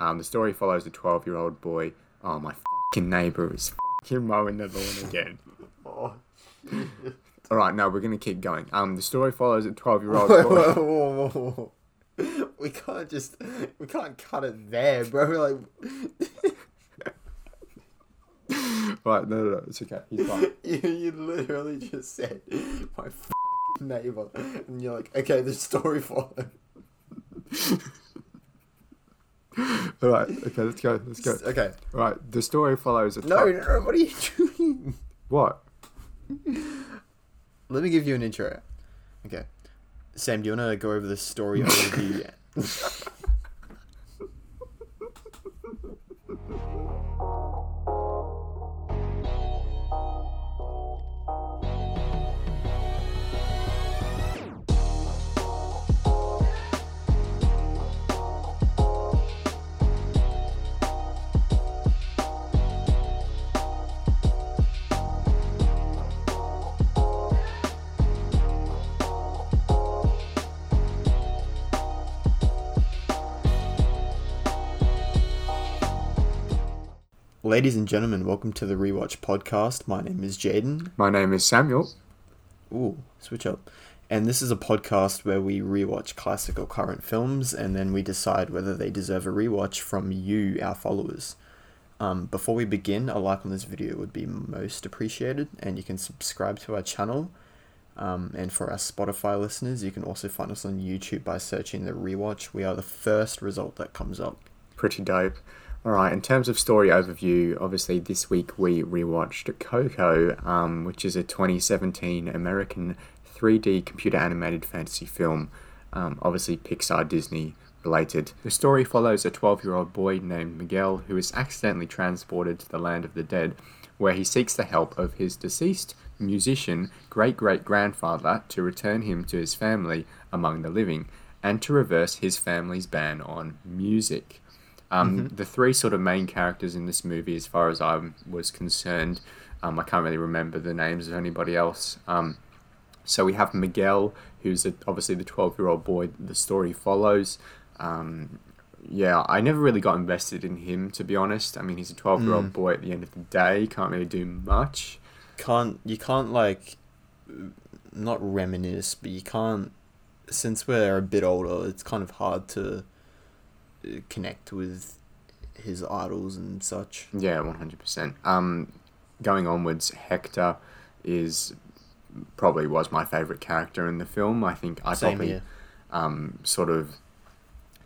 Um, the story follows a 12 year old boy. Oh, my fucking neighbor is fucking mowing the lawn again. Oh. All right, no, we're gonna keep going. Um, the story follows a 12 year old boy. whoa, whoa, whoa, whoa. We can't just we can't cut it there, bro. We're Like right, no, no, no, it's okay. He's fine. you, you literally just said my neighbor, and you're like, okay, the story follows. All right, okay, let's go. Let's go. Okay. All right, the story follows a. No, 12 no, what are you doing? What? Let me give you an intro. Okay. Sam, do you want to go over the story overview? Ladies and gentlemen, welcome to the Rewatch Podcast. My name is Jaden. My name is Samuel. Ooh, switch up. And this is a podcast where we rewatch classic or current films and then we decide whether they deserve a rewatch from you, our followers. Um, before we begin, a like on this video would be most appreciated, and you can subscribe to our channel. Um, and for our Spotify listeners, you can also find us on YouTube by searching the rewatch. We are the first result that comes up. Pretty dope. All right, in terms of story overview, obviously this week we rewatched Coco, um, which is a 2017 American 3D computer animated fantasy film, um, obviously Pixar Disney related. The story follows a 12 year old boy named Miguel who is accidentally transported to the land of the dead, where he seeks the help of his deceased musician great great grandfather to return him to his family among the living and to reverse his family's ban on music. Um, The three sort of main characters in this movie, as far as I was concerned, um, I can't really remember the names of anybody else. Um, so we have Miguel, who's a, obviously the 12 year old boy the story follows. Um, yeah, I never really got invested in him, to be honest. I mean, he's a 12 year old boy at the end of the day, can't really do much. Can't you can't like not reminisce, but you can't. Since we're a bit older, it's kind of hard to connect with his idols and such. Yeah, 100%. Um, going onwards, Hector is probably was my favorite character in the film. I think I Same probably um, sort of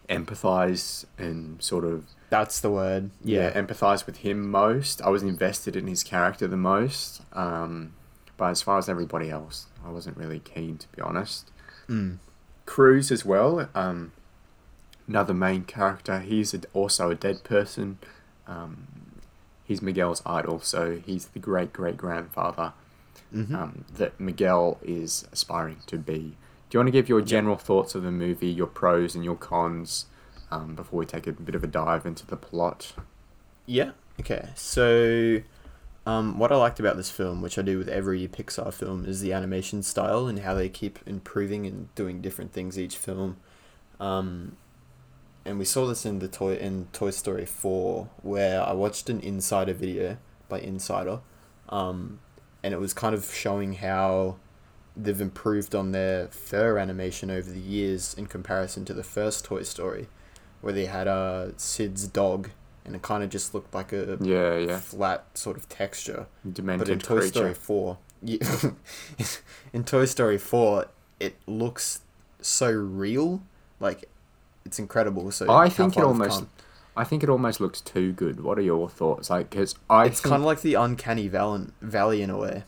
empathize and sort of That's the word. yeah, Yeah. empathize with him most. I was invested in his character the most. Um, but as far as everybody else, I wasn't really keen to be honest. Mm. Cruz as well. Um, another main character. He's a, also a dead person. Um, he's Miguel's idol, so he's the great great grandfather Mhm. um, that Miguel is aspiring to be. Do you want to give your general thoughts of the movie, your pros and your cons, um, before we take a bit of a dive into the plot? Yeah. Okay. So, um, what I liked about this film, which I do with every Pixar film, is the animation style and how they keep improving and doing different things each film. Um, and we saw this in the toy in Toy Story Four, where I watched an Insider video by Insider, um, and it was kind of showing how they've improved on their fur animation over the years in comparison to the first Toy Story, where they had uh, Sid's dog, and it kind of just looked like a Yeah, yeah. flat sort of texture. Demented But in Toy creature. Story Four, you, in Toy Story Four, it looks so real, like it's incredible. So I think it almost, come. I think it almost looks too good. What are your thoughts? Like, because I It's kind of like the uncanny valley, valley in a way.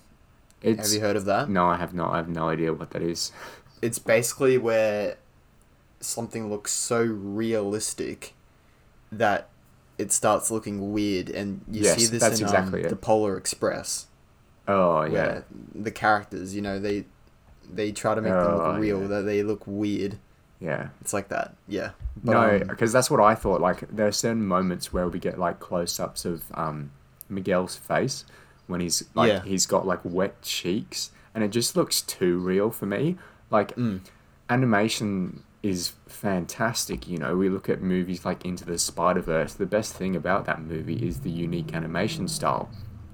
it's. Have you heard of that? No, I have not. I have no idea what that is. It's basically where something looks so realistic that it starts looking weird, and you Yes, see this that's in exactly um, the Polar Express. Oh yeah. the characters, you know, they they try to make them Oh, look real, yeah. that they look weird. Yeah. It's like that, yeah. no, um, because that's what I thought. Like, there are certain moments where we get like close-ups of um, Miguel's face when he's like Yeah. he's got like wet cheeks, and it just looks too real for me. Like Mm. animation is fantastic. You know, we look at movies like Into the Spider Verse. The best thing about that movie is the unique animation style.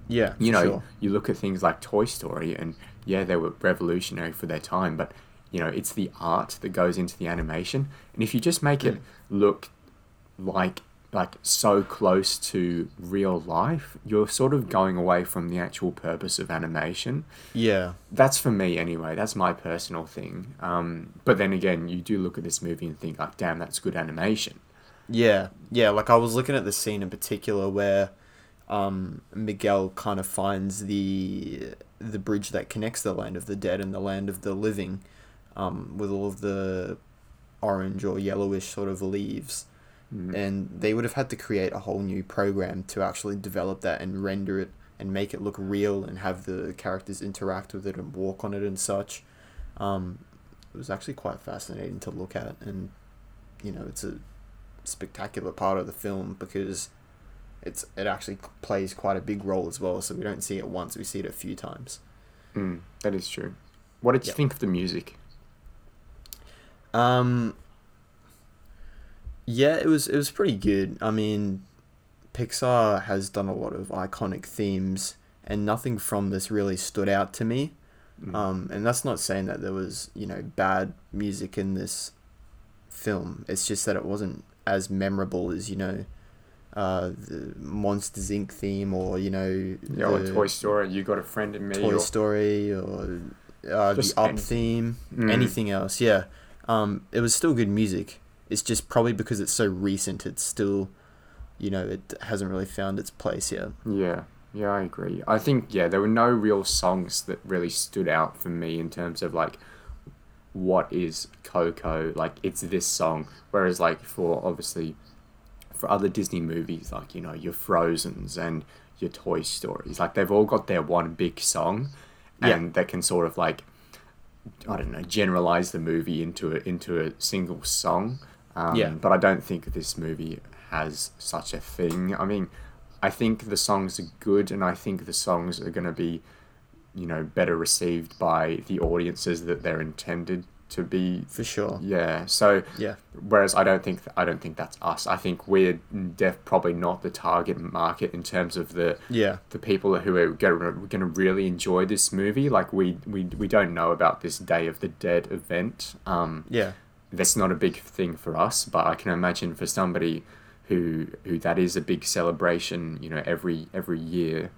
Yeah, You know, sure. you look at things like Toy Story, and yeah, they were revolutionary for their time, but you know, it's the art that goes into the animation, and if you just make it Mm. look like like so close to real life, you're sort of going away from the actual purpose of animation yeah, that's for me anyway. That's my personal thing. Um, but then again, you do look at this movie and think, like, damn, that's good animation. yeah, yeah. Like I was looking at the scene in particular where um, Miguel kind of finds the the bridge that connects the land of the dead and the land of the living, um, with all of the orange or yellowish sort of leaves. Mm. and they would have had to create a whole new program to actually develop that and render it and make it look real and have the characters interact with it and walk on it and such. Um, it was actually quite fascinating to look at, and you know, it's a spectacular part of the film because it's it actually plays quite a big role as well. So we don't see it once; we see it a few times. Mm, that is true. What did you Yep. think of the music? Um. Yeah, it was it was pretty good. I mean, Pixar has done a lot of iconic themes, and nothing from this really stood out to me. Mm. Um, and that's not saying that there was you know bad music in this film. It's just that it wasn't as memorable as you know, uh, the Monsters Inc. theme or you know yeah, or Toy Story, You Got a Friend in Me. Toy or, Story or uh, the Up any- theme, Mm. anything else. Yeah, um, it was still good music. It's just probably because it's so recent. It's still, you know, it hasn't really found its place yet. Yeah, yeah, I agree. I think, yeah, there were no real songs that really stood out for me in terms of, like, what is Coco? Like, it's this song. Whereas, like, for obviously, for other Disney movies, like, you know, your Frozens and your Toy Stories, like, they've all got their one big song. Yeah. And that can sort of, like, I don't know, generalize the movie into a, into a single song. Um, Yeah. But I don't think this movie has such a thing. I mean, I think the songs are good, and I think the songs are going to be, you know, better received by the audiences that they're intended to be. For sure. Yeah. So, Yeah. whereas I don't think I don't think that's us. I think we're def probably not the target market in terms of the Yeah. the people who are going to really enjoy this movie. Like we, we we don't know about this Day of the Dead event. Um, Yeah. that's not a big thing for us, but I can imagine for somebody who who that is a big celebration, you know, every every year.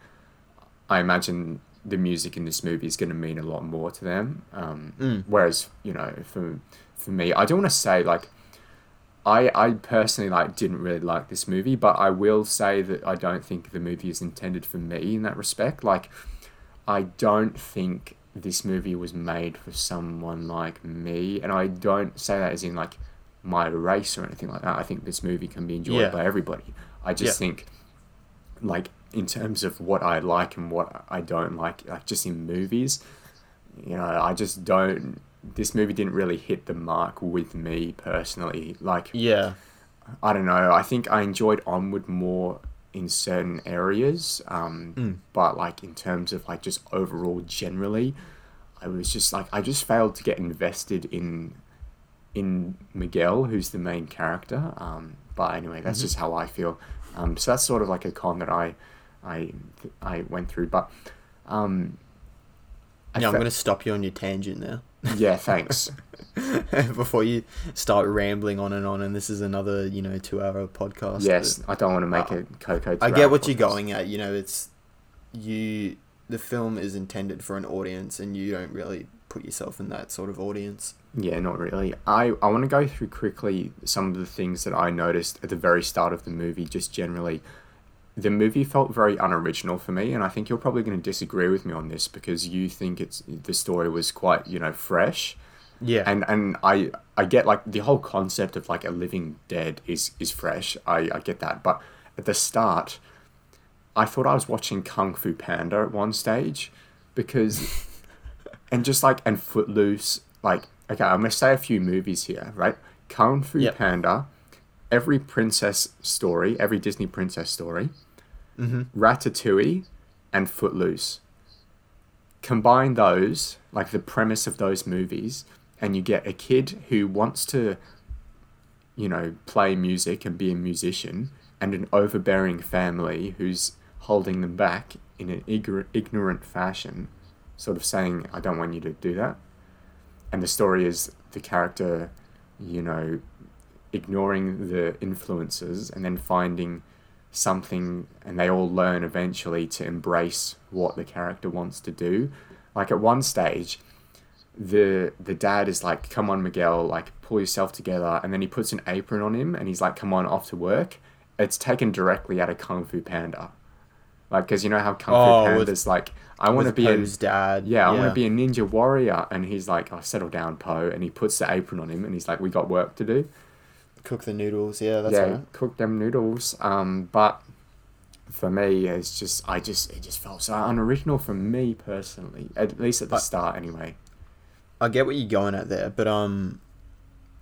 I imagine the music in this movie is going to mean a lot more to them. Um, Mm. Whereas, you know, for for me, I don't want to say like. I, I personally like didn't really like this movie, but I will say that I don't think the movie is intended for me in that respect. Like, I don't think this movie was made for someone like me, and I don't say that as in like my race or anything like that. I think this movie can be enjoyed Yeah. by everybody. I just Yeah. think, like in terms of what I like and what I don't like, like just in movies, you know, I just don't. This movie didn't really hit the mark with me personally. Like, Yeah. I don't know. I think I enjoyed Onward more in certain areas, um, Mm. but like in terms of like just overall generally, I was just like I just failed to get invested in in Miguel, who's the main character. Um, but anyway, that's Mhm. just how I feel. Um, so that's sort of like a con that I I I went through, but um, I Yeah, I'm going to stop you on your tangent now. yeah, thanks. Before you start rambling on and on, and this is another, you know, two hour podcast. yes, I don't want to make Uh, a Coco. I get what you're going at. You know, it's you. The film is intended for an audience, and you don't really put yourself in that sort of audience. Yeah, not really. I, I want to go through quickly some of the things that I noticed at the very start of the movie, just generally. The movie felt very unoriginal for me, and I think you're probably going to disagree with me on this because you think it's the story was quite, you know, fresh. Yeah, And and I I get like the whole concept of like a living dead is is fresh. I, I get that. But at the start, I thought I was watching Kung Fu Panda at one stage because and just like and Footloose, like okay, I'm gonna say a few movies here, right? Kung Fu Yep. Panda, every princess story, every Disney princess story, mm-hmm. Ratatouille, and Footloose. Combine those, like the premise of those movies, and you get a kid who wants to, you know, play music and be a musician, and an overbearing family who's holding them back in an igor- ignorant fashion, sort of saying, I don't want you to do that. And the story is the character, you know, ignoring the influences and then finding something, and they all learn eventually to embrace what the character wants to do. Like at one stage, the the dad is like, "Come on, Miguel, like pull yourself together," and then he puts an apron on him and he's like, "Come on, off to work." It's taken directly out of Kung Fu Panda, like because you know how Kung Oh, Fu with- Panda's like, "I want to be a dad. yeah, I want to be a ninja warrior," and he's like, i oh, settle down, Po," and he puts the apron on him and he's like, "We got work to do." Cook the noodles. Yeah, that's yeah, right. cook them noodles. Um, but for me, it's just I just it just felt so unoriginal for me personally, at least at the I- start anyway. I get what you're going at there, but um,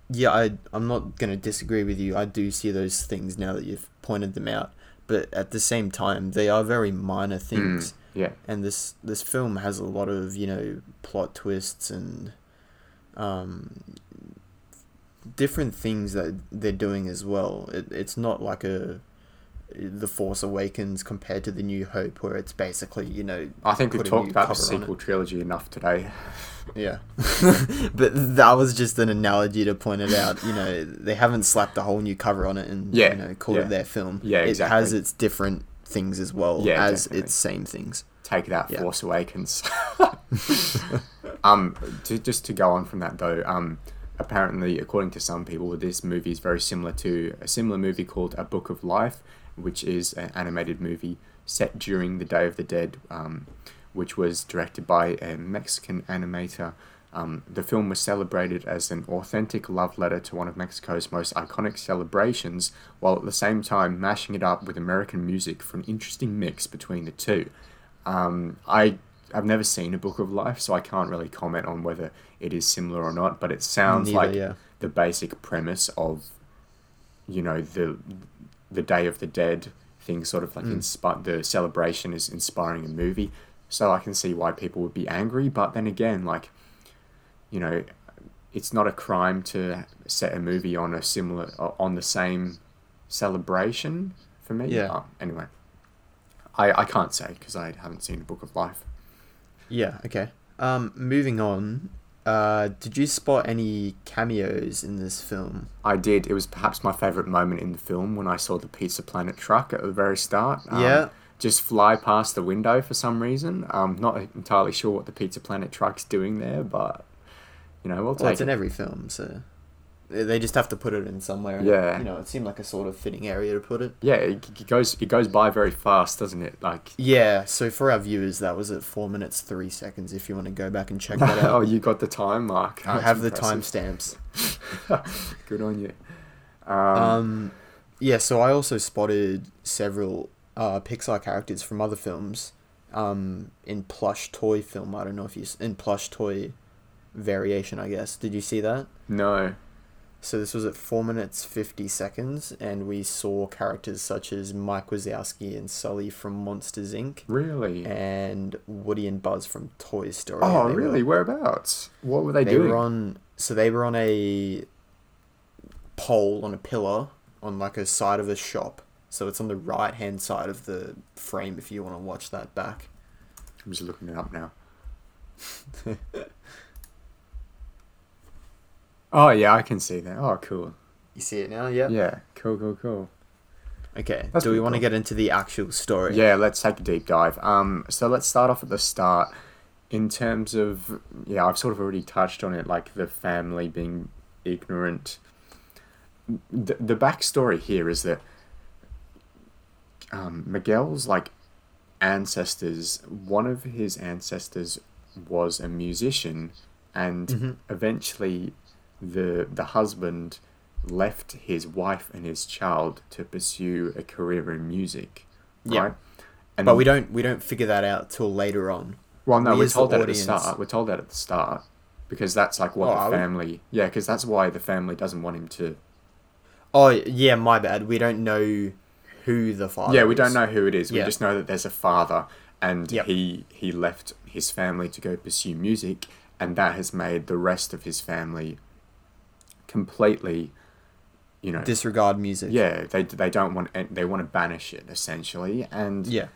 yeah, I I'm not gonna disagree with you. I do see those things now that you've pointed them out, but at the same time, they are very minor things. Yeah, and this this film has a lot of you know plot twists and um different things that they're doing as well it, it's not like a the force awakens compared to the new hope where it's basically you know I think we talked about the sequel trilogy enough today. yeah but that was just an analogy to point it out you know they haven't slapped a whole new cover on it and Yeah, you know called yeah. it their film Yeah, it has its different things as well Yeah, as definitely. its same things Take that, Yeah. Force Awakens. um, to, just to go on from that though, um, apparently, according to some people, this movie is very similar to a similar movie called A Book of Life, which is an animated movie set during the Day of the Dead, um, which was directed by a Mexican animator. Um, the film was celebrated as an authentic love letter to one of Mexico's most iconic celebrations, while at the same time mashing it up with American music for an interesting mix between the two. Um, I I've never seen a Book of Life, so I can't really comment on whether it is similar or not. But it sounds Neither, like yeah. the basic premise of, you know, the the Day of the Dead thing, sort of like Mm. inspi- the celebration is inspiring a movie. So I can see why people would be angry. But then again, like, you know, it's not a crime to set a movie on a similar on the same celebration for me. Yeah. Anyway, I I can't say because I haven't seen a Book of Life. Yeah, okay. Um, moving on. Uh, did you spot any cameos in this film? I did. It was perhaps my favorite moment in the film when I saw the Pizza Planet truck at the very start. Um, Yeah. Just fly past the window for some reason. I'm not entirely sure what the Pizza Planet truck's doing there, but you know, we'll Well, take it's in every film, so they just have to put it in somewhere. and, Yeah. you know, it seemed like a sort of fitting area to put it. Yeah, it, it goes it goes by very fast, doesn't it? Like, Yeah. So for our viewers, that was at four minutes three seconds. If you want to go back and check that out, oh, you got the time mark. I have the impressive. timestamps. Good on you. Um, Um, yeah, so I also spotted several uh, Pixar characters from other films um, in plush toy film. I don't know if you in plush toy variation. I guess did you see that? no. So this was at four minutes fifty seconds, and we saw characters such as Mike Wazowski and Sully from Monsters Inc. Really? and Woody and Buzz from Toy Story. oh, really? Were, Whereabouts? What were they, they doing? were on. So they were on a pole on a pillar on like a side of a shop. So it's on the right hand side of the frame if you want to watch that back. I'm just looking it up now. oh yeah, I can see that. Oh, cool. You see it now? Yeah. Yeah, cool, cool, cool. Okay. That's Do we want to cool. get into the actual story? Yeah, let's take a deep dive. Um, so let's start off at the start. In terms of yeah, I've sort of already touched on it, like the family being ignorant. The the backstory here is that um, Miguel's like ancestors. One of his ancestors was a musician, and Mhm. eventually, the the husband left his wife and his child to pursue a career in music. Yeah. Right? And But we don't we don't figure that out till later on. Well, no, we we're told that at the start. We're told that at the start because that's like what Oh, the we? family. Yeah, because that's why the family doesn't want him to. Oh yeah, my bad. We don't know who the father. yeah, we is. don't know who it is. We just know that there's a father, and Yep. he he left his family to go pursue music, and that has made the rest of his family completely, you know, Disregard music. yeah, they they don't want they want to banish it essentially, and Yeah.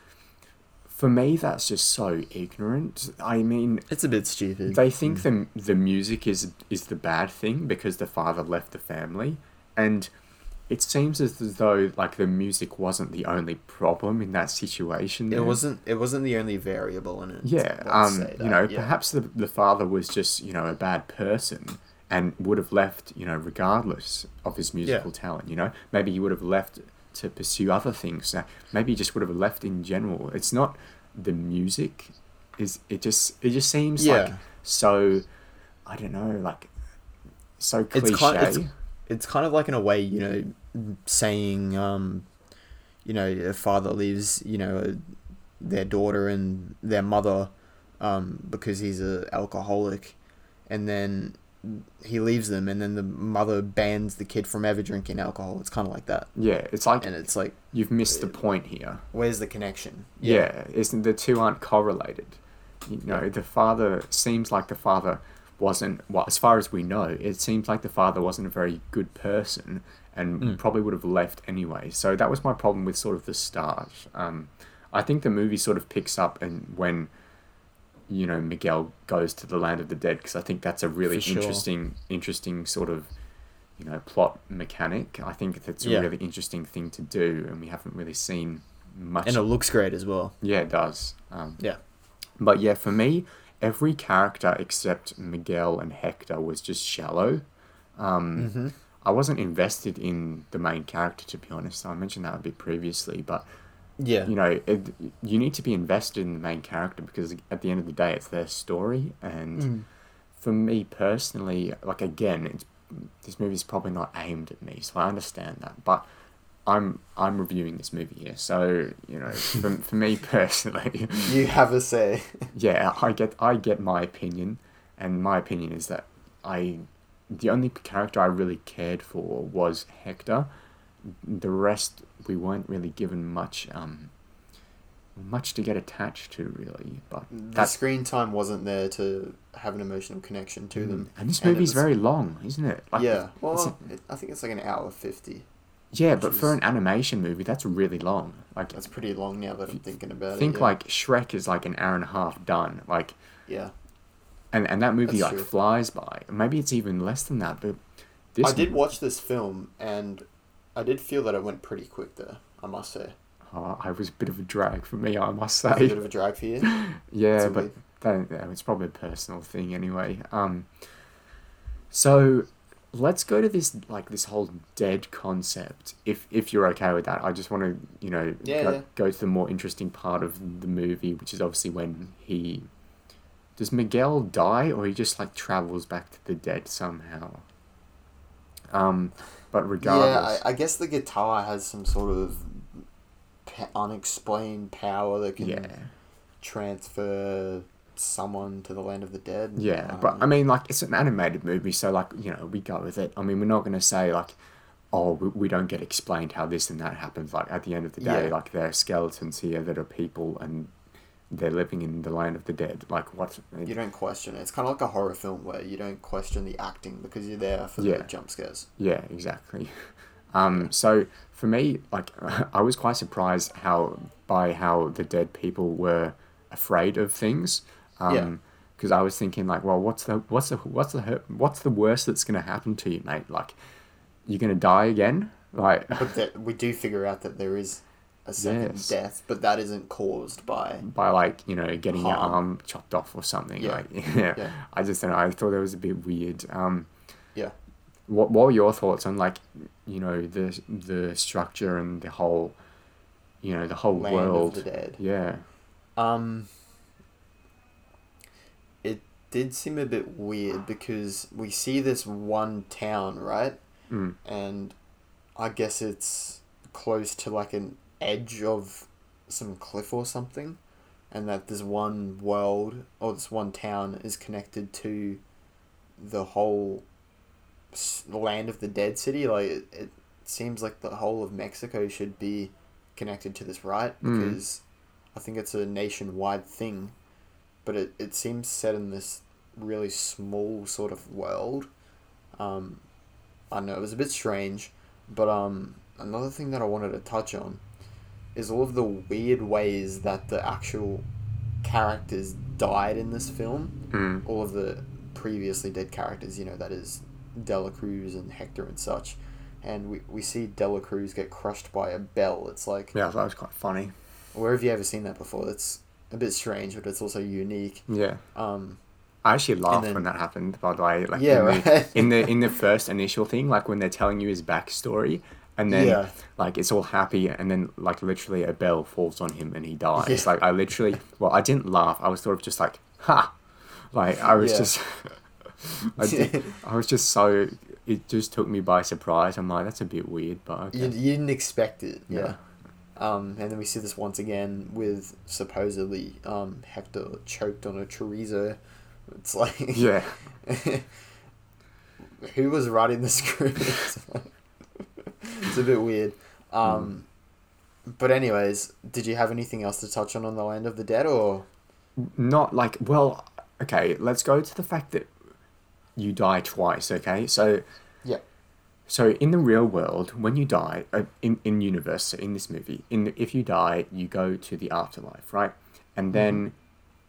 for me that's just so ignorant. I mean, It's a bit stupid. they think the the music is is the bad thing because the father left the family, and it seems as though like the music wasn't the only problem in that situation. It wasn't. It wasn't the only variable in it. Yeah, um, you know, yeah. perhaps the the father was just you know a bad person and would have left you know regardless of his musical talent. You know, maybe he would have left to pursue other things. Maybe he just would have left in general. It's not the music. Is it just it just seems like so I don't know like so cliche. It's kind. It's, it's kind of like in a way, you know, saying, um, you know, a father leaves, you know, their daughter and their mother, um, because he's a alcoholic, and then he leaves them, and then the mother bans the kid from ever drinking alcohol. It's kind of like that, yeah, it's like and it's like, you've missed the point here. where's the connection? Yeah, isn't the two aren't correlated? You know, the father seems like the father wasn't well, as far as we know, it seems like the father wasn't a very good person and Mm. probably would have left anyway. So that was my problem with sort of the start. Um, I think the movie sort of picks up and when you know Miguel goes to the land of the dead because I think that's a really sure. interesting interesting sort of you know plot mechanic. I think that's a Yeah. really interesting thing to do and we haven't really seen much and it looks great as well. yeah, it does. Um, Yeah. But yeah, for me, every character except Miguel and Hector was just shallow. Um, Mm-hmm. I wasn't invested in the main character, to be honest. I mentioned that a bit previously, but Yeah. you know, it, you need to be invested in the main character because at the end of the day, it's their story. And Mm. for me personally, like again, it's, this movie's probably not aimed at me, so I understand that. But I'm I'm reviewing this movie here, so you know, for, for me personally, You have a say. yeah, I get I get my opinion, and my opinion is that I the only character I really cared for was Hector. The rest we weren't really given much um much to get attached to really, but the that's screen time wasn't there to have an emotional connection to them. and this movie's very long, isn't it? Like, yeah, well, it, I think it's like an hour fifty. yeah, which but for an animation movie, that's really long. Like That's pretty long now that I'm thinking about think it. yeah. like Shrek is like an hour and a half done. Like yeah, and and that movie That's like true. flies by. Maybe it's even less than that, but this I did watch this film and I did feel that it went pretty quick there. I must say, Oh, I was a bit of a drag for me, I must was a say. bit of a drag for you. yeah, but that, yeah, it's probably a personal thing anyway. Um, so let's go to this like this whole dead concept. If if you're okay with that, I just want to you know Yeah, go, yeah. go to the more interesting part of the movie, which is obviously when he does Miguel die or he just like travels back to the dead somehow. Um, but regardless, Yeah, I, I guess the guitar has some sort of unexplained power that can yeah. transfer someone to the land of the dead. Yeah, Um, but I mean, like, it's an animated movie, so, like, you know, we go with it. I mean, we're not going to say, like, oh, we, we don't get explained how this and that happens. Like, at the end of the day, Yeah. like, there are skeletons here that are people and they're living in the land of the dead. Like, what? you don't question it. It's kind of like a horror film where you don't question the acting because you're there for Yeah. the jump scares. Yeah, exactly. Um, so for me, like, I was quite surprised how by how the dead people were afraid of things. Um, Yeah. Because I was thinking, like, well, what's the what's the what's the what's the worst that's gonna happen to you, mate? Like, you're gonna die again? Like, But that we do figure out that there is a second Yes. death, but that isn't caused by. by like you know getting your arm chopped off or something. Yeah. Like, yeah. Yeah. I just don't know. I thought it was a bit weird. Um, Yeah. What What were your thoughts on like you know the the structure and the whole, you know, the whole Land world? of the dead. Yeah. Um, it did seem a bit weird because we see this one town, right? Mm. And I guess it's close to like an edge of some cliff or something, and that this one world or this one town is connected to the whole land of the dead city. Like it, it seems like the whole of Mexico should be connected to this, right? Mm. Because I think it's a nationwide thing, but it, it seems set in this really small sort of world. Um, I know it was a bit strange, but um, another thing that I wanted to touch on is all of the weird ways that the actual characters died in this film. Mm. All of the previously dead characters, you know, that is Dela Cruz and Hector and such. And we, we see Dela Cruz get crushed by a bell. It's like, Yeah, that was quite funny. where have you ever seen that before? That's a bit strange, but it's also unique. Yeah. Um, I actually laughed then- when that happened. By the way, like Yeah, in, the, right. in the in the first initial thing, like when they're telling you his backstory, and then Yeah. like it's all happy, and then like literally a bell falls on him and he dies. Yeah. Like I literally, well, I didn't laugh. I was sort of just like, ha, like I was Yeah. just, I, did, I was just so. It just took me by surprise. I'm like, that's a bit weird, but okay. you, you didn't expect it. Yeah. Yeah. Um, and then we see this once again with supposedly um, Hector choked on a chorizo. It's like, yeah. who was writing the script? it's a bit weird. Um, But anyways, did you have anything else to touch on on the Land of the Dead, or? Not like well okay let's go to the fact that you die twice okay? So Yeah. so in the real world when you die uh, in in universe so in this movie in the, if you die you go to the afterlife right? And then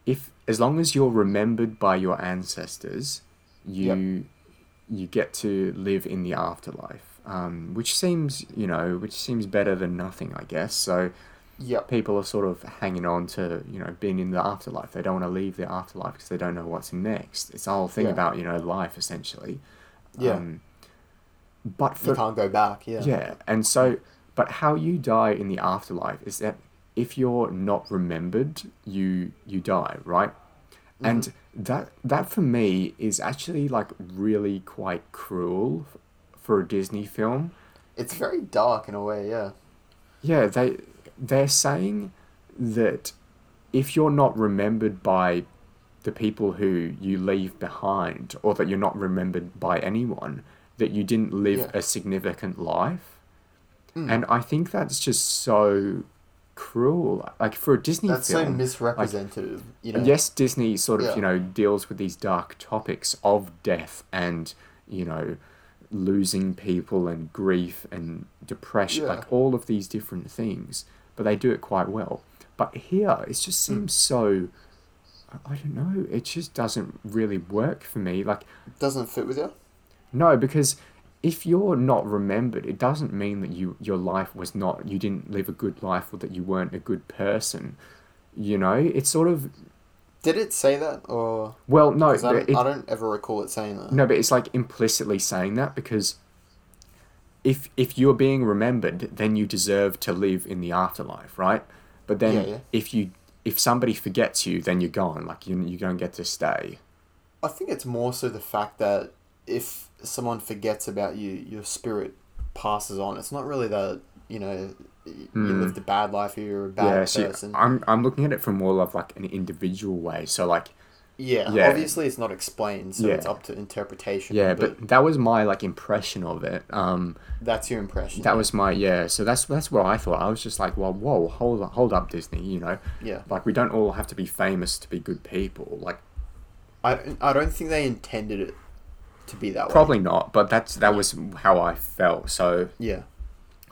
if as long as you're remembered by your ancestors you you get to live in the afterlife um, which seems you know which seems better than nothing i guess so yep, people are sort of hanging on to you know being in the afterlife. They don't want to leave the afterlife because they don't know what's next. It's the whole thing Yeah. about you know life essentially. Yeah. Um, but you can't go back. Yeah, yeah, and so but how you die in the afterlife is that if you're not remembered, you you die, right? And that that for me is actually like really quite cruel for a Disney film. It's very dark in a way. Yeah, Yeah, they they're saying that if you're not remembered by the people who you leave behind, or that you're not remembered by anyone, that you didn't live Yeah. a significant life. Mm. And I think that's just so cruel. Like for a Disney film that's so film. misrepresentative. you know. Yes, Disney sort of, Yeah. you know, deals with these dark topics of death and, you know, losing people and grief and depression, Yeah. like all of these different things. But they do it quite well. But here, it just Hmm. seems so. I- I don't know. It just doesn't really work for me. Like, doesn't fit with you. no, because if you're not remembered, it doesn't mean that you your life was not you didn't live a good life or that you weren't a good person. You know, it's sort of Did it say that, or well, no. I, don't, it- I don't ever recall it saying that. No, but it's like implicitly saying that because if if you're being remembered, then you deserve to live in the afterlife, right? But then Yeah, yeah. if you if somebody forgets you, then you're gone. Like you you don't get to stay. I think it's more so the fact that if someone forgets about you, your spirit passes on. It's not really that you know you Mm. lived a bad life or you're a bad yeah, person. I'm I'm looking at it from more of like an individual way. So like yeah, yeah. obviously it's not explained, so it's up to interpretation. yeah, but, but that was my like impression of it. Um, that's your impression. that was my yeah. So that's that's what I thought. I was just like, well, whoa, hold up, hold up, Disney. You know, yeah. like we don't all have to be famous to be good people. Like I I don't think they intended it to be that way. Probably not, but that's that was how I felt. So Yeah.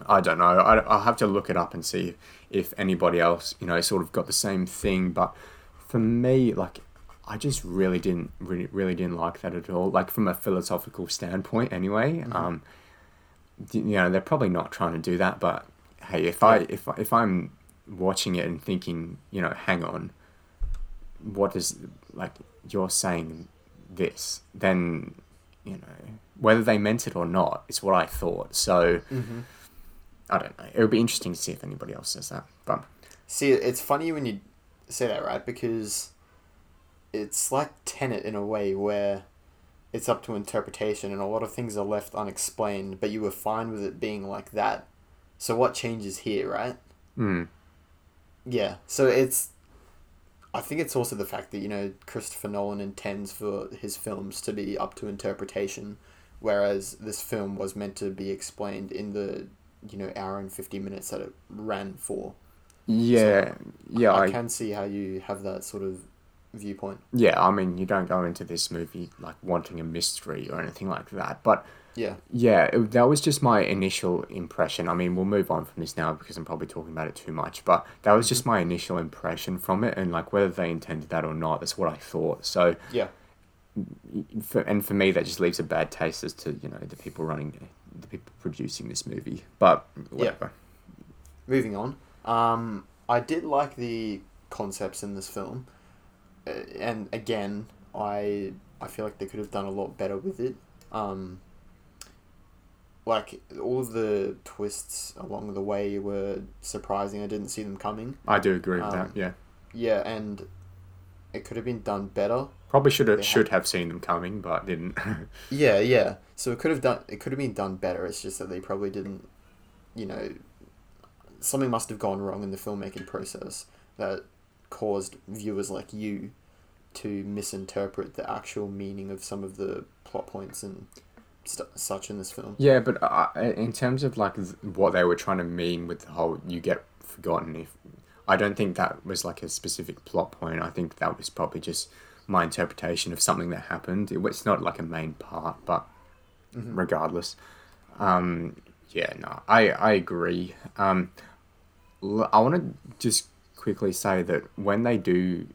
I don't know. I, I'll have to look it up and see if anybody else, you know, sort of got the same thing. But for me, like, I just really didn't really really didn't like that at all. Like from a philosophical standpoint, anyway. Um, you know, they're probably not trying to do that. But hey, if I if if I'm watching it and thinking, you know, hang on, what is like you're saying this, then you know whether they meant it or not, it's what I thought. So. Mm-hmm. I don't know. It would be interesting to see if anybody else says that. But See, it's funny when you say that, right? Because it's like Tenet in a way where it's up to interpretation and a lot of things are left unexplained, but you were fine with it being like that. So what changes here, right? mm, Yeah. So it's. I think it's also the fact that, you know, Christopher Nolan intends for his films to be up to interpretation, whereas this film was meant to be explained in the, you know, hour and 50 minutes that it ran for. yeah, yeah, I, I, can see how you have that sort of viewpoint. Yeah, I mean, you don't go into this movie like wanting a mystery or anything like that, but Yeah. yeah, it, that was just my initial impression. I mean, we'll move on from this now because I'm probably talking about it too much, but that was just mm-hmm. my initial impression from it, and like whether they intended that or not, that's what I thought. So, Yeah. for, and for me, that just leaves a bad taste as to you know the people running, the people producing this movie. But whatever. Moving on. Um, I did like the concepts in this film, uh, and again, I I feel like they could have done a lot better with it. Um, like all of the twists along the way were surprising. I didn't see them coming. I do agree with Um, that. Yeah, Yeah, and it could have been done better. probably should have should have seen them coming, but didn't. Yeah, yeah. So it could have done. It could have been done better. It's just that they probably didn't. You know, something must have gone wrong in the filmmaking process that caused viewers like you to misinterpret the actual meaning of some of the plot points and st- such in this film. Yeah, but uh, in terms of like th- what they were trying to mean with the whole "you get forgotten," if I don't think that was like a specific plot point. I think that was probably just my interpretation of something that happened. It was not like a main part, but Mhm. regardless, um, yeah, no, I I agree. Um, I want to just quickly say that when they do.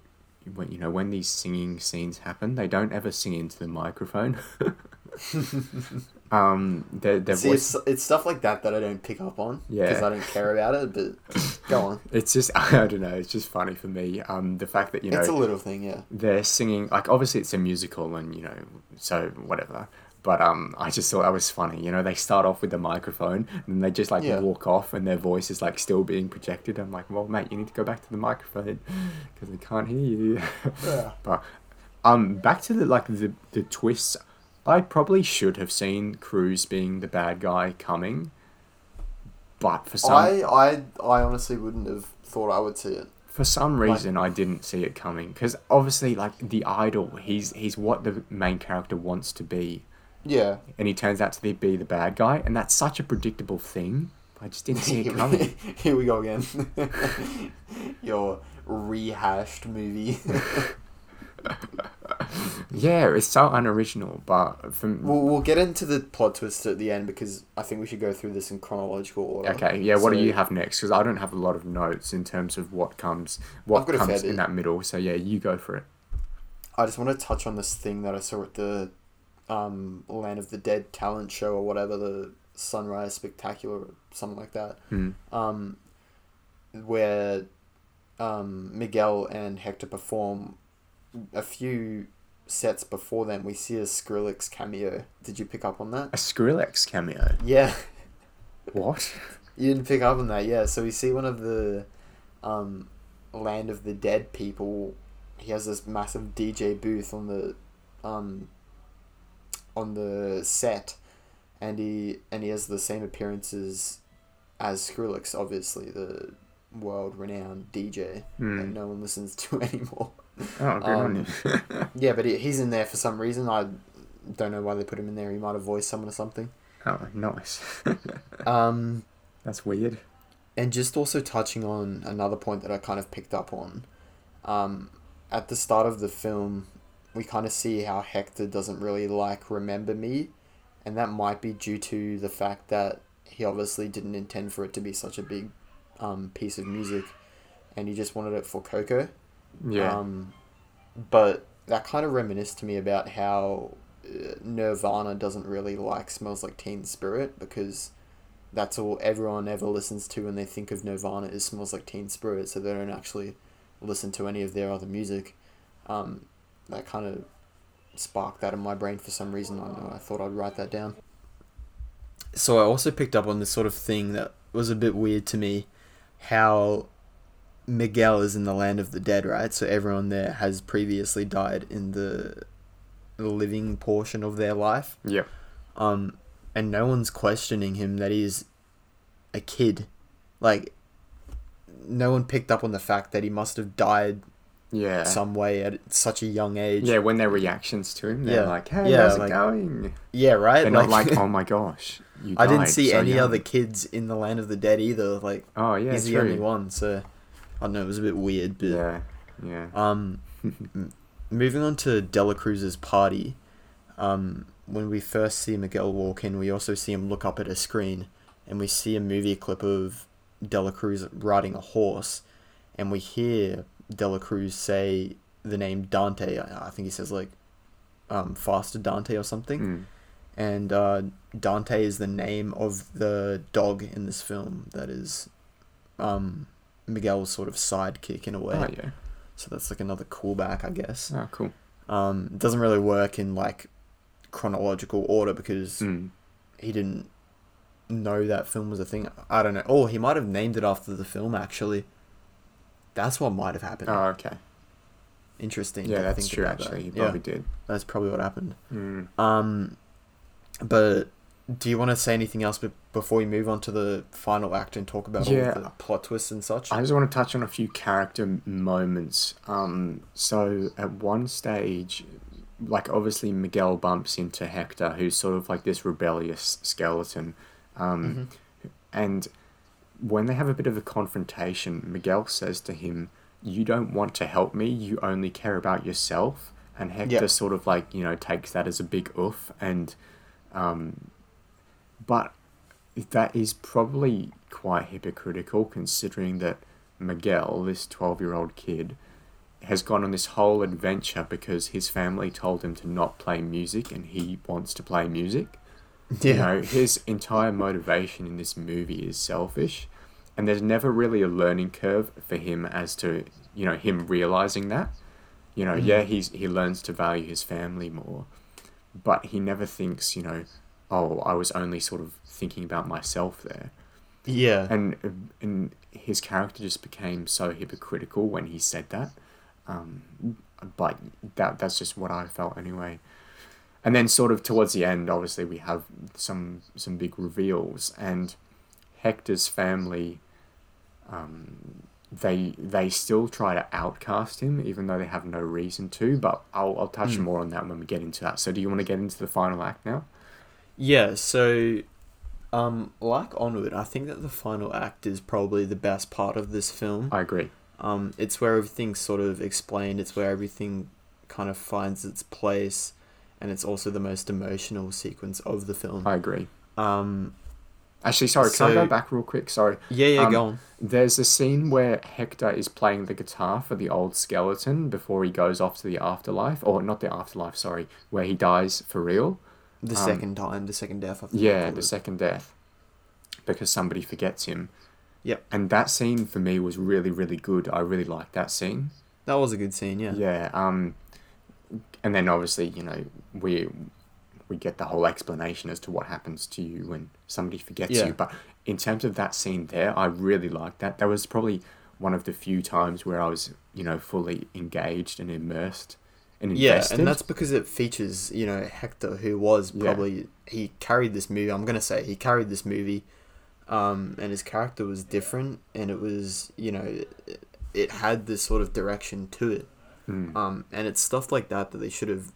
When you know when these singing scenes happen, they don't ever sing into the microphone. um, their their See, voice it's, it's stuff like that that I don't pick up on because Yeah. I don't care about it. But go on. It's just I don't know. It's just funny for me. Um, the fact that you know it's a little thing, yeah. they're singing like obviously it's a musical and you know so whatever. But um, I just thought that was funny. You know, they start off with the microphone and they just like Yeah. walk off and their voice is like still being projected. I'm like, well, mate, you need to go back to the microphone because they can't hear you. Yeah. but um, back to the like the the twists. I probably should have seen Cruz being the bad guy coming, but for some I, I, I honestly wouldn't have thought I would see it. For some Like- reason, I didn't see it coming because obviously, like the idol, he's he's what the main character wants to be, Yeah. and he turns out to be, be the bad guy, and that's such a predictable thing. I just didn't see it coming. Here we go again. Your rehashed movie. yeah, it's so unoriginal, but from we'll, we'll get into the plot twist at the end because I think we should go through this in chronological order. okay, yeah. What do you have next? Because I don't have a lot of notes in terms of what comes what I've got a fair comes in bit. that middle. So yeah, you go for it. I just want to touch on this thing that I saw at the um, Land of the Dead talent show or whatever, the Sunrise Spectacular or something like that, Hmm. um, where um, Miguel and Hector perform a few sets before them. We see a Skrillex cameo. Did you pick up on that? A Skrillex cameo. Yeah. What? You didn't pick up on that, yeah. So we see one of the um, Land of the Dead people. He has this massive DJ booth on the um, on the set, and he and he has the same appearances as Skrillex, obviously the world renowned DJ Hmm. that no one listens to anymore. Oh, good on Um, you. Yeah, but he, he's in there for some reason. I don't know why they put him in there. He might have voiced someone or something. oh, nice. Um, That's weird. And just also touching on another point that I kind of picked up on, um, at the start of the film, we kind of see how Hector doesn't really like Remember Me, and that might be due to the fact that he obviously didn't intend for it to be such a big um, piece of music, and he just wanted it for Coco. Yeah. Um, but that kind of reminisced to me about how uh, Nirvana doesn't really like Smells Like Teen Spirit because that's all everyone ever listens to when they think of Nirvana is Smells Like Teen Spirit, so they don't actually listen to any of their other music. Um, that kind of sparked that in my brain for some reason. I know. I thought I'd write that down. So I also picked up on this sort of thing that was a bit weird to me, how Miguel is in the land of the dead, right? So everyone there has previously died in the the living portion of their life. Yep. Um, and no one's questioning him that he's a kid. Like, no one picked up on the fact that he must have died Yeah. some way at such a young age. Yeah, when their reactions to him, they're Yeah. like, "Hey, Yeah, how's like- it going?" Yeah, right. They're not like, "Oh my gosh, you I didn't see so any young." other kids in the land of the dead either. Like, Oh yeah, he's the only one. So, I don't know. It was a bit weird, but Yeah, yeah. um, moving on to Dela Cruz's party, um, when we first see Miguel walk in, we also see him look up at a screen, and we see a movie clip of Dela Cruz riding a horse, and we hear Dela Cruz say the name Dante. I I think he says like, um, faster Dante or something, Mm. and uh, Dante is the name of the dog in this film that is, um, Miguel's sort of sidekick in a way. Oh yeah. So that's like another callback, I guess. Oh cool. Um, it doesn't really work in like chronological order because Mm. he didn't know that film was a thing. I don't know. Oh, he might have named it after the film actually. That's what might have happened. Oh okay. Interesting. Yeah, that's think true. that. Actually, you yeah, probably did. that's probably what happened. Mm. Um, but do you want to say anything else be- before we move on to the final act and talk about Yeah. of the plot twists and such? I just want to touch on a few character moments. Um, so at one stage, like obviously Miguel bumps into Hector, who's sort of like this rebellious skeleton, um, Mhm. and when they have a bit of a confrontation, Miguel says to him, "You don't want to help me. You only care about yourself." And Hector Yeah. sort of like you know takes that as a big oof, and um, but that is probably quite hypocritical considering that Miguel, this 12 year old kid, has gone on this whole adventure because his family told him to not play music and he wants to play music. You know, his entire motivation in this movie is selfish, and there's never really a learning curve for him as to, you know, him realizing that. You know, Mhm. yeah, he's he learns to value his family more, but he never thinks, you know, oh, I was only sort of thinking about myself there. yeah. And and his character just became so hypocritical when he said that. Um, but that that's just what I felt anyway. And then sort of towards the end, obviously we have some some big reveals, and Hector's family, um, they they still try to outcast him, even though they have no reason to. But I'll I'll touch Mm. more on that when we get into that. So do you want to get into the final act now? Yeah, so um like Onward, I think that the final act is probably the best part of this film. I agree. Um it's where everything's sort of explained, it's where everything kind of finds its place and it's also the most emotional sequence of the film. I agree. Um Actually, sorry, can I go back real quick? Sorry. yeah, yeah, Um, go on. There's a scene where Hector is playing the guitar for the old skeleton before he goes off to the afterlife, or not the afterlife, sorry, where he dies for real. The um, second time, the second death, think. Yeah, the second death. Because somebody forgets him. Yep. And that scene for me was really, really good. I really liked that scene. That was a good scene, yeah. Yeah. Um, and then obviously, you know, we we get the whole explanation as to what happens to you when somebody forgets Yeah. you. But in terms of that scene there, I really liked that. That was probably one of the few times where I was, you know, fully engaged and immersed and invested. Yeah, and that's because it features, you know, Hector, who was Yeah. probably he carried this movie. I'm gonna say he carried this movie, um, and his character was different, and it was, you know, it, it had this sort of direction to it, Mm. um, and it's stuff like that that they should have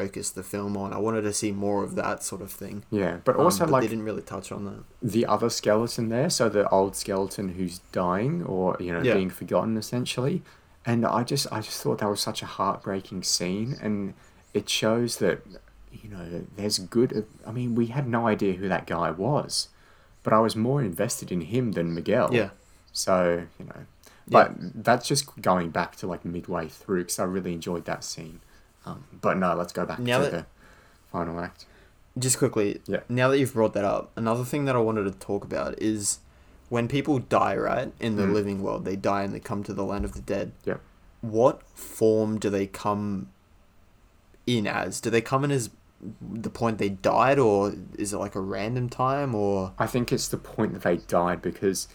focused the film on. I wanted to see more of that sort of thing. yeah, but Um, also but like they didn't really touch on that. the other skeleton there, so the old skeleton who's dying or you know Yeah. being forgotten essentially, and I just I just thought that was such a heartbreaking scene, and it shows that you know there's good. I mean, we had no idea who that guy was, but I was more invested in him than Miguel. Yeah, So you know, Yeah. but that's just going back to like midway through because I really enjoyed that scene. Um, but no, let's go back Now to that- the final act. just quickly. Yeah. Now that you've brought that up, another thing that I wanted to talk about is when people die, right, in the Mm. living world, they die and they come to the land of the dead. Yeah. What form do they come in as? Do they come in as the point they died, or is it like a random time, or I think it's the point that they died because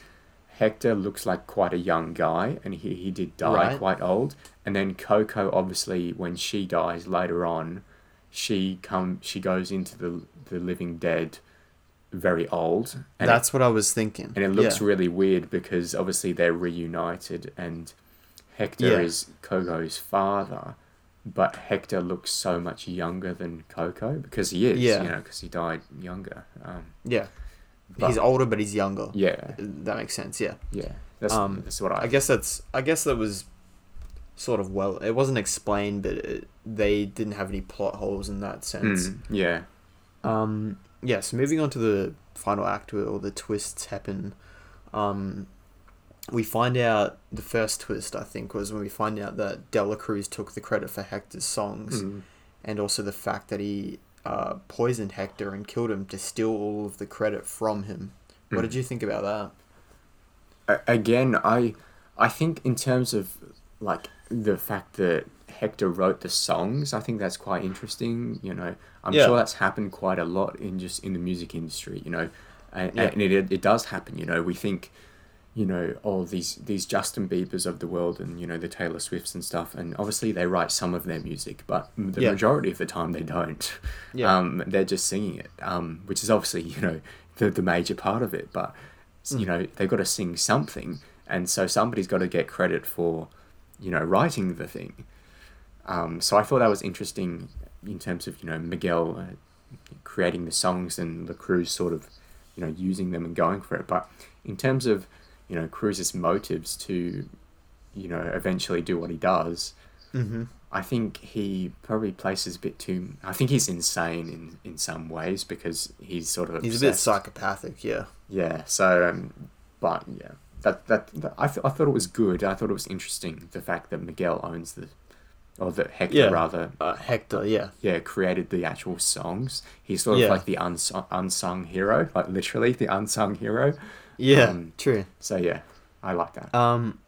Hector looks like quite a young guy and he, he did die Right. quite old. And then Coco obviously when she dies later on, she come she goes into the the living dead very old. And that's what I was thinking. and it looks Yeah. really weird because obviously they're reunited and Hector Yeah. is Coco's father. But Hector looks so much younger than Coco because he is, Yeah. you know, because he died younger. Um, yeah. But- he's older, but he's younger. yeah, That makes sense. Yeah. Yeah, that's Um, that's what I. I guess that's. I guess that was sort of well. It wasn't explained, but it, they didn't have any plot holes in that sense. Mm, yeah. Um, yeah, so moving on to the final act where all the twists happen. Um, we find out the first twist, I think, was when we find out that Dela Cruz took the credit for Hector's songs Mm. and also the fact that he uh, poisoned Hector and killed him to steal all of the credit from him. What Mm. did you think about that? Again, I I think in terms of like the fact that Hector wrote the songs, I think that's quite interesting. You know, I'm Yeah. sure that's happened quite a lot in just in the music industry. You know, and, Yeah. and it it does happen. You know, we think. You know, all these these Justin Biebers of the world, and you know the Taylor Swifts and stuff, and obviously they write some of their music, but the Yeah. majority of the time they don't. Yeah. Um, they're just singing it, um, which is obviously you know the the major part of it. But s- you Mm. know they've got to sing something, and so somebody's got to get credit for you know writing the thing. Um, so I thought that was interesting in terms of you know Miguel uh, creating the songs and the Cruz sort of you know using them and going for it. But in terms of you know Cruz's motives to you know eventually do what he does, Mm-hmm. I think he probably places a bit too. I think he's insane in in some ways because he's sort of He's a bit psychopathic, yeah. Yeah. So, um, but yeah, that that, that I, th- I thought it was good. I thought it was interesting the fact that Miguel owns the, or that Hector Yeah. rather, Uh, Hector, yeah. yeah, created the actual songs. He's sort Yeah. of like the unsung, unsung hero, like literally the unsung hero. Yeah, Um, true. So yeah, I like that. Um,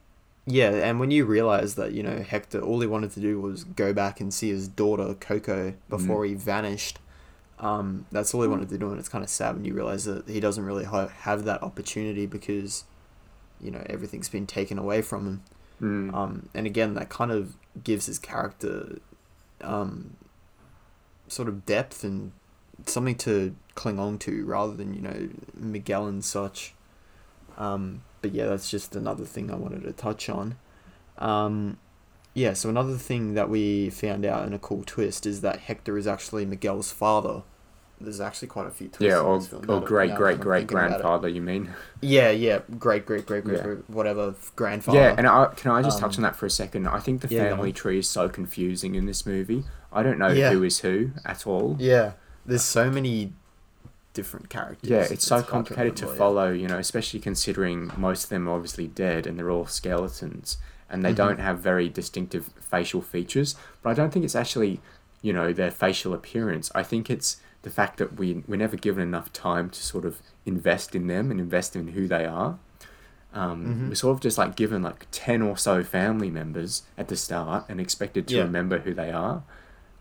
yeah, and when you realize that you know Hector, all he wanted to do was go back and see his daughter Coco before he vanished. Um, that's all he wanted to do, and it's kind of sad when you realize that he doesn't really ha- have that opportunity because, you know, everything's been taken away from him. Mm. Um, and again, that kind of gives his character, um, sort of depth and something to cling on to rather than you know Miguel and such. Um, but yeah, that's just another thing I wanted to touch on. Um, yeah, so another thing that we found out in a cool twist is that Hector is actually Miguel's father. There's actually quite a few twists. yeah, or, or great great great thinking about it. grandfather. You mean? Yeah, yeah, great great great great Yeah. great whatever grandfather. Yeah, and I, can I just touch Um, on that for a second? I think the yeah, family tree is so confusing in this movie. I don't know Yeah. who is who at all. Yeah, there's so many different characters. Yeah, it's so complicated to remember, yeah. follow, you know, especially considering most of them are obviously dead and they're all skeletons and they Mhm. don't have very distinctive facial features. But I don't think it's actually, you know, their facial appearance. I think it's the fact that we, we're never given enough time to sort of invest in them and invest in who they are. Um, Mhm. We're sort of just like given like 10 or so family members at the start and expected to Yeah. remember who they are.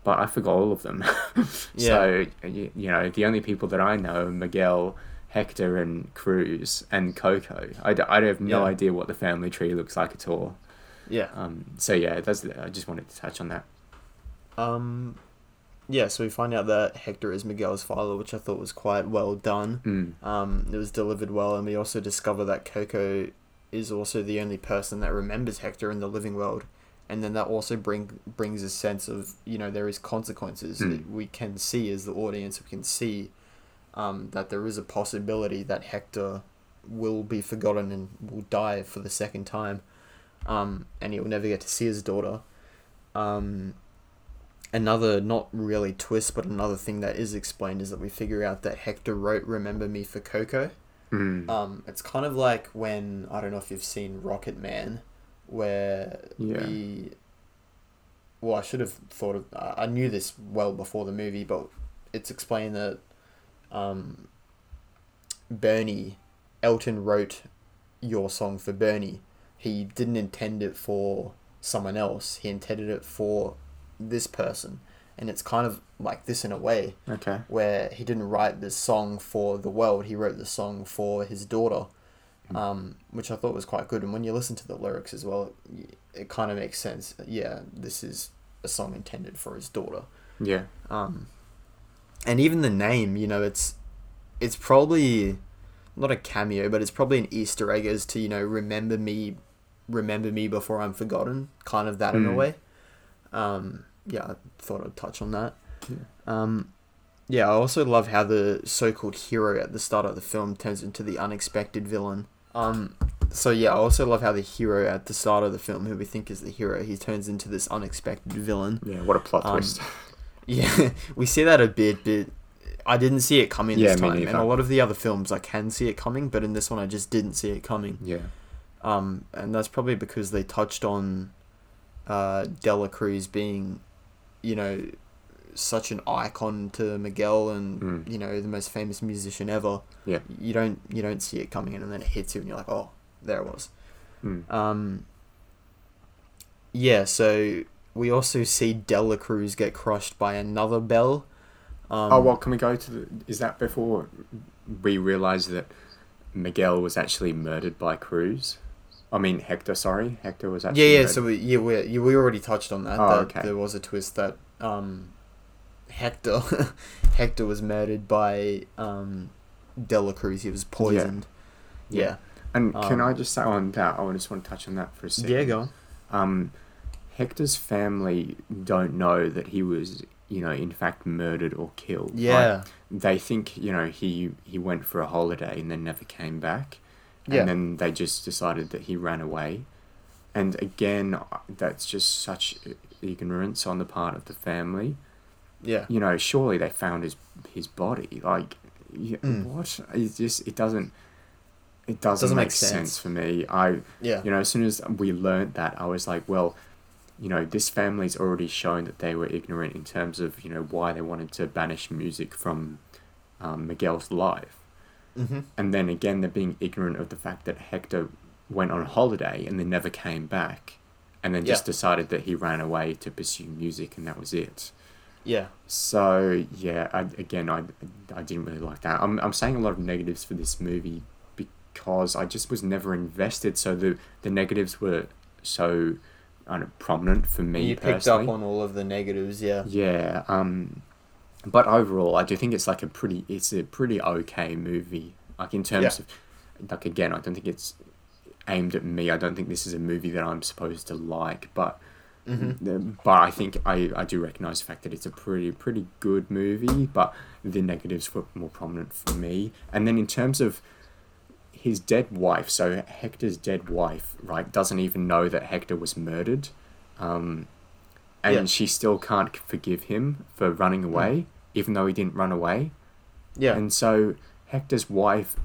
But I forgot all of them. Yeah. So, you, you know, the only people that I know are Miguel, Hector, and Cruz, and Coco. I I, d- I have no Yeah. idea what the family tree looks like at all. Yeah. Um, so, yeah, that's, I just wanted to touch on that. Um, yeah. So we find out that Hector is Miguel's father, which I thought was quite well done. Mm. Um, it was delivered well, and we also discover that Coco is also the only person that remembers Hector in the living world, and then that also bring brings a sense of you know there is consequences. Mm. We can see as the audience, we can see um, that there is a possibility that Hector will be forgotten and will die for the second time, um, and he'll never get to see his daughter. Um, another not really twist, but another thing that is explained is that we figure out that Hector wrote "Remember Me" for Coco. Mm. Um, it's kind of like when I don't know if you've seen Rocketman, where Yeah. we. Well, I should have thought of. I I knew this well before the movie, but it's explained that, um, Bernie, Elton wrote, your song for Bernie. He didn't intend it for someone else. He intended it for this person, and it's kind of like this in a way okay. where he didn't write this song for the world, he wrote the song for his daughter, um, which I thought was quite good. And when you listen to the lyrics as well, it, it kind of makes sense. Yeah, this is a song intended for his daughter. Yeah. Um, and even the name, you know, it's it's probably not a cameo, but it's probably an Easter egg as to you know remember me, remember me before I'm forgotten, kind of that in a Mm. way. Um, yeah, I thought I'd touch on that. Yeah. Um, yeah, I also love how the so-called hero at the start of the film turns into the unexpected villain. Um, so yeah, I also love how the hero at the start of the film, who we think is the hero, he turns into this unexpected villain. Yeah, what a plot Um, twist. Yeah, we see that a bit, but I didn't see it coming Yeah, this me time. And a lot of the other films, I can see it coming, but in this one, I just didn't see it coming. Yeah. Um, and that's probably because they touched on uh, Dela Cruz being, you know, such an icon to Miguel and Mm. you know the most famous musician ever. Yeah. You don't you don't see it coming in, and then it hits you, and you're like, oh, there it was. Mm. Um, yeah, so we also see Dela Cruz get crushed by another bell. Um, oh well, can we go to the? Is that before we realise that Miguel was actually murdered by Cruz? I mean Hector. Sorry, Hector was yeah, actually. yeah. murdered. So we yeah we yeah, we already touched on that. Oh, that okay. There was a twist that um, Hector Hector was murdered by um, Dela Cruz. He was poisoned. Yeah. Yeah. and can um, I just say on that? I just want to touch on that for a second. Yeah. Go on. um, Hector's family don't know that he was, you know, in fact murdered or killed. Yeah. They think, you know, he he went for a holiday and then never came back. And Yeah. then they just decided that he ran away. And again, that's just such ignorance on the part of the family. Yeah. You know, surely they found his his body. Like, yeah, Mm. what? It just it doesn't. It doesn't, Doesn't make, make sense. sense. for me. I Yeah. you know, as soon as we learnt that, I was like, well, you know, this family's already shown that they were ignorant in terms of, you know, why they wanted to banish music from um, Miguel's life. Mm-hmm. And then again, they're being ignorant of the fact that Hector went on holiday and then never came back. And then just Yeah. decided that he ran away to pursue music and that was it. Yeah. So, yeah, I, again, I, I didn't really like that. I'm, I'm saying a lot of negatives for this movie because I just was never invested. So the, the negatives were so know, prominent for me you picked personally. up on all of the negatives. Yeah. Yeah. Um, but overall, I do think it's like a pretty, it's a pretty okay movie. Like in terms Yeah. of, like again, I don't think it's aimed at me. I don't think this is a movie that I'm supposed to like. But, Mm-hmm. but I think I, I do recognize the fact that it's a pretty pretty good movie. But the negatives were more prominent for me. And then in terms of his dead wife, so Hector's dead wife, right, doesn't even know that Hector was murdered. Um, and Yeah. she still can't forgive him for running away, even though he didn't run away. Yeah. And so Hector's wife,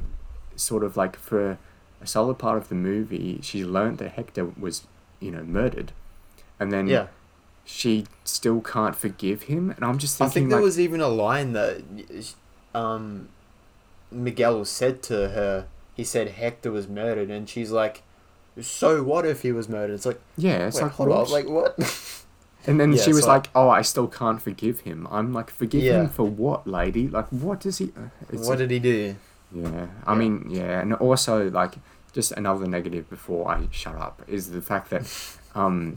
sort of like for a solid part of the movie, she learned that Hector was, you know, murdered. And then yeah. she still can't forgive him. And I'm just I thinking, think there like, was even a line that um, Miguel said to her. He said Hector was murdered, and she's like, "So what if he was murdered?" It's like, yeah, it's like, hold what? on, like what? and then Yeah, she was so I- like, oh, I still can't forgive him. I'm like, forgive Yeah. him for what, lady? Like, what does he. uh, It's what did he do? Yeah, I Yeah. mean, yeah, and also like just another negative before I shut up is the fact that um,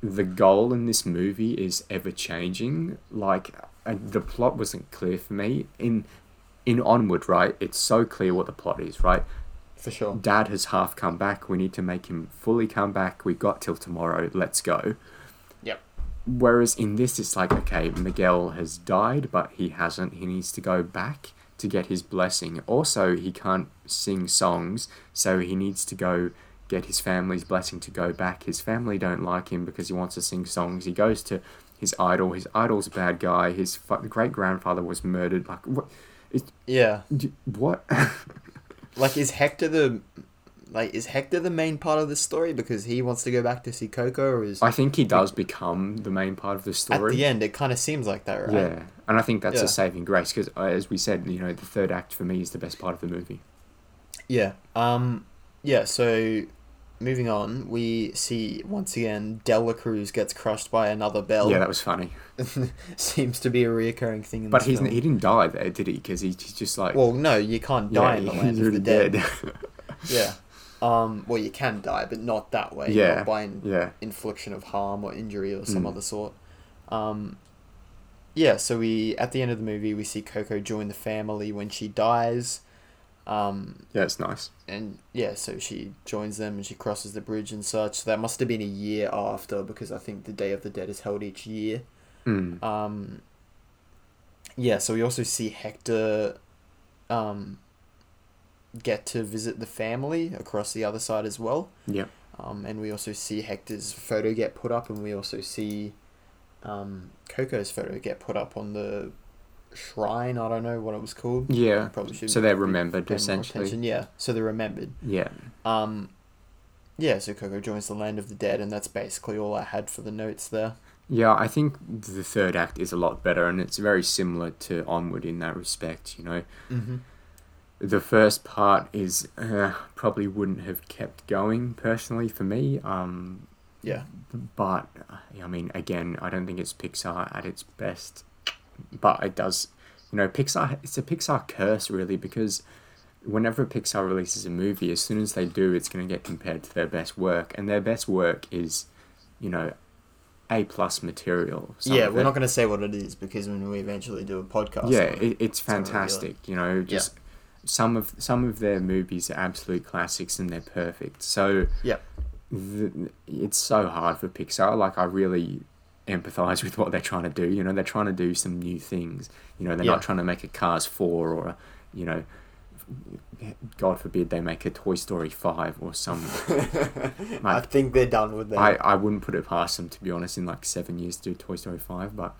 the goal in this movie is ever changing. Like uh, the plot wasn't clear for me in in onward. Right, it's so clear what the plot is. Right, For sure. Dad has half come back. We need to make him fully come back. We've got till tomorrow. Let's go. Yep. Whereas in this, it's like, okay, Miguel has died, but he hasn't. He needs to go back to get his blessing. Also, he can't sing songs, so he needs to go get his family's blessing to go back. His family don't like him because he wants to sing songs. He goes to his idol. His idol's a bad guy. His great grandfather was murdered. Like, what? Yeah. d- What? Like, is Hector the like is Hector the main part of the story because he wants to go back to see Coco, or is I think he does become the main part of the story. at the end it kind of seems like that, right? Yeah, and I think that's Yeah. a saving grace because, uh, as we said, you know, the third act for me is the best part of the movie. Yeah. Um. Yeah. So, moving on, we see once again Dela Cruz gets crushed by another bell. Yeah, that was funny. seems to be a reoccurring thing in But he's film. he didn't die there, did he? Because he's just like Well, no, you can't die in the land of the already dead. Yeah. Um. Well, you can die, but not that way. Yeah. By in- yeah, infliction of harm or injury or some Mm. other sort. Um. Yeah. So we at the end of the movie we see Coco join the family when she dies. Um. yeah, it's nice. and yeah, so she joins them and she crosses the bridge and such. That must have been a year after because I think the Day of the Dead is held each year. Mm. Um, yeah, so we also see Hector. Um, get to visit the family across the other side as well. Yep. Um, and we also see Hector's photo get put up, and we also see um, Coco's photo get put up on the shrine. I don't know what it was called. Yeah. Probably should So they're remembered essentially. Yeah, so they're remembered. Yeah. Um, yeah, so Coco joins the land of the dead, and that's basically all I had for the notes there. Yeah, I think the third act is a lot better, and it's very similar to Onward in that respect. You know, Mm-hmm. the first part is uh, probably wouldn't have kept going personally for me. Um, Yeah. but I mean, again, I don't think it's Pixar at its best. But it does, you know, Pixar. It's a Pixar curse, really, because whenever Pixar releases a movie, as soon as they do, it's going to get compared to their best work, and their best work is, you know, a plus material. yeah, we're not going to say what it is because when we eventually do a podcast, Yeah, it, it, it's fantastic. You know, just some of some of their movies are absolute classics and they're perfect. So yeah, it's so hard for Pixar. Like I really empathize with what they're trying to do. You know, they're trying to do some new things. You know, they're Yeah. not trying to make a Cars four or a, you know, God forbid they make a Toy Story five or some. I think they're done with that. I, I wouldn't put it past them to be honest in like seven years to do Toy Story five, but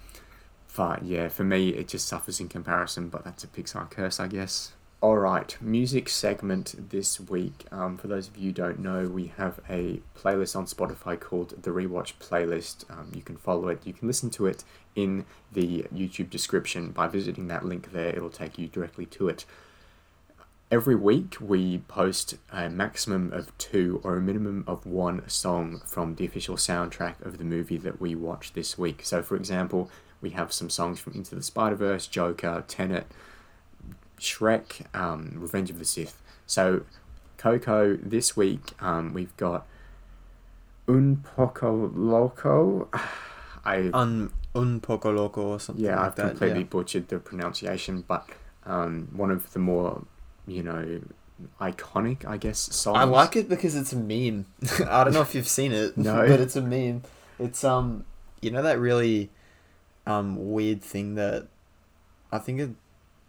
but yeah, for me it just suffers in comparison. But that's a Pixar curse, I guess. All right, music segment this week. Um, for those of you who don't know, we have a playlist on Spotify called the Rewatch Playlist. Um, you can follow it. You can listen to it in the YouTube description by visiting that link there. It'll take you directly to it. Every week, we post a maximum of two or a minimum of one song from the official soundtrack of the movie that we watch this week. So, for example, we have some songs from Into the Spider Verse, Joker, Tenet, Shrek, um, Revenge of the Sith. So, Coco, this week, um, we've got Un Poco Loco. I Un un poco loco or something yeah, like I've that. completely yeah. butchered the pronunciation, but um, one of the more, you know, iconic, I guess, songs. I like it because it's a meme. I don't know if you've seen it, No. but it's a meme. It's um, you know that really, um, weird thing that, I think it,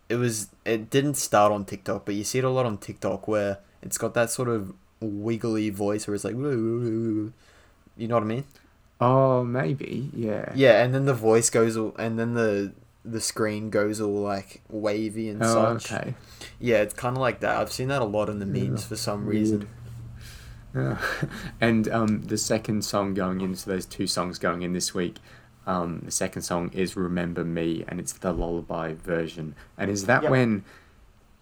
it was. It didn't start on TikTok, but you see it a lot on TikTok where it's got that sort of wiggly voice where it's like, you know what I mean? Oh, maybe, yeah. Yeah, and then the voice goes all, and then the the screen goes all like wavy and Oh, such. okay. Yeah, it's kind of like that. I've seen that a lot in the memes Yeah, for some weird. reason. Yeah. and um, the second song going in, so those two songs going in this week, um, the second song is Remember Me, and it's the lullaby version. And is that Yep. when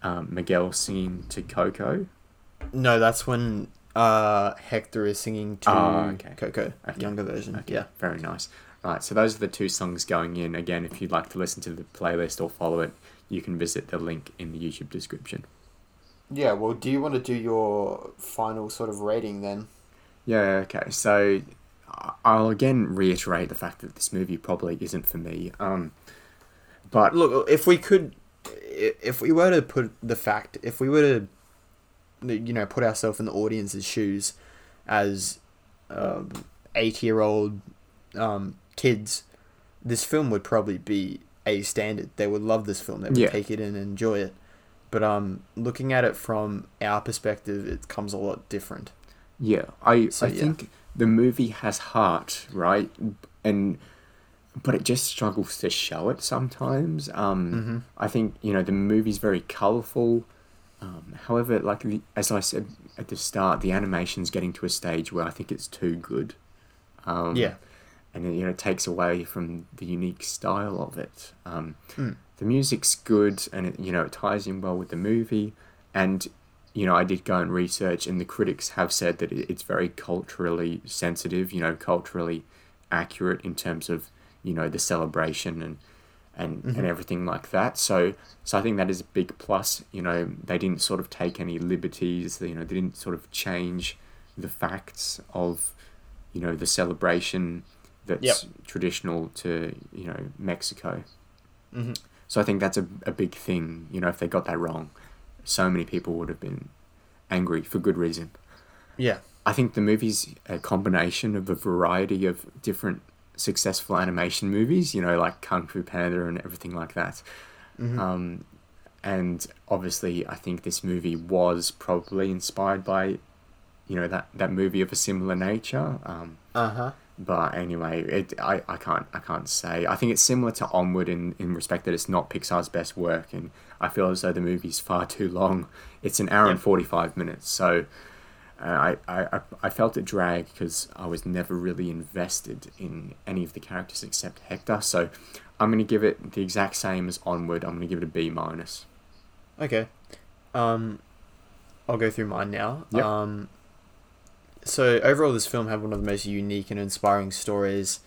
um, Miguel singing to Coco? No, that's when uh, Hector is singing to Ah, okay. Coco, Okay. younger version. Okay, Yeah. very nice. Right, so those are the two songs going in. Again, if you'd like to listen to the playlist or follow it, you can visit the link in the YouTube description. Yeah. Well, do you want to do your final sort of rating then? Yeah, okay. So I'll again reiterate the fact that this movie probably isn't for me. Um, but Look, if we could, if we were to put the fact, if we were to, you know, put ourselves in the audience's shoes, as um, eight-year-old um, kids, this film would probably be a standard. They would love this film. They would Yeah. take it in and enjoy it. But um, looking at it from our perspective, it comes a lot different. yeah, I So, I yeah. think the movie has heart, right? And but it just struggles to show it sometimes. Um, Mhm. I think you know the movie's very colourful. Um, however, like the, as I said at the start, the animation's getting to a stage where I think it's too good. Um, Yeah. and it, you know it takes away from the unique style of it. Um, Mm. The music's good, and it, you know it ties in well with the movie. And you know I did go and research, and the critics have said that it's very culturally sensitive. You know, culturally accurate in terms of you know the celebration and and, Mhm. and everything like that. So so I think that is a big plus. You know, they didn't sort of take any liberties. You know, they didn't sort of change the facts of you know the celebration that's Yep. traditional to you know Mexico. hmm So I think that's a, a big thing. You know, if they got that wrong, so many people would have been angry for good reason. Yeah. I think the movie's a combination of a variety of different successful animation movies, you know, like Kung Fu Panda and everything like that. Mhm. Um, and obviously, I think this movie was probably inspired by, you know, that, that movie of a similar nature. Um, Uh huh. but anyway, it I, I can't I can't say. I think it's similar to Onward in, in respect that it's not Pixar's best work, and I feel as though the movie's far too long. It's an hour and forty five minutes, so uh, I, I I- felt it drag because I was never really invested in any of the characters except Hector. So I'm gonna give it the exact same as Onward. I'm gonna give it a B minus. Okay. Um, I'll go through mine now. Yep. Um, so overall, this film had one of the most unique and inspiring stories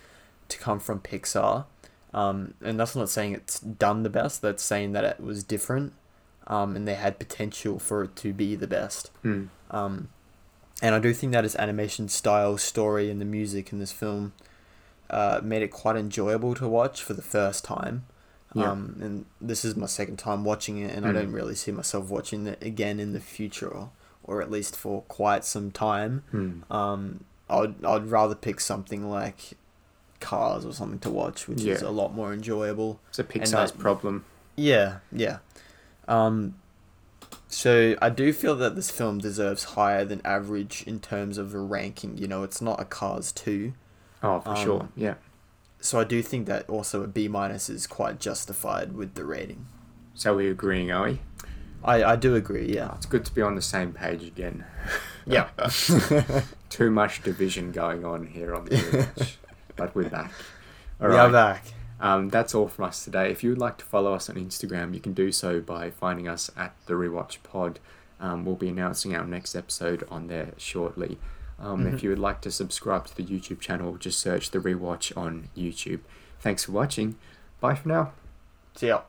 to come from Pixar. Um, and that's not saying it's done the best. That's saying that it was different, um, and they had potential for it to be the best. Hmm. Um, and I do think that its animation style, story, and the music in this film uh, made it quite enjoyable to watch for the first time. Yeah. Um, and this is my second time watching it, and I Mm. don't really see myself watching it again in the future, or, or at least for quite some time. Hmm. Um, I'd I'd rather pick something like Cars or something to watch, which is a lot more enjoyable. It's a Pixar's that- problem. Yeah, yeah. Um, so I do feel that this film deserves higher than average in terms of a ranking. You know, it's not a Cars two, Oh, for Um, sure. Yeah. so I do think that also a B minus is quite justified with the rating. So we're agreeing, are we? I I do agree. Yeah. It's good to be on the same page again. Yeah. Too much division going on here on the but we're back. All we right. are back. Um, that's all from us today. If you would like to follow us on Instagram, you can do so by finding us at the Rewatch Pod. Um, we'll be announcing our next episode on there shortly. Um, If Mhm. you would like to subscribe to the YouTube channel, just search the Rewatch on YouTube. Thanks for watching. Bye for now. See ya.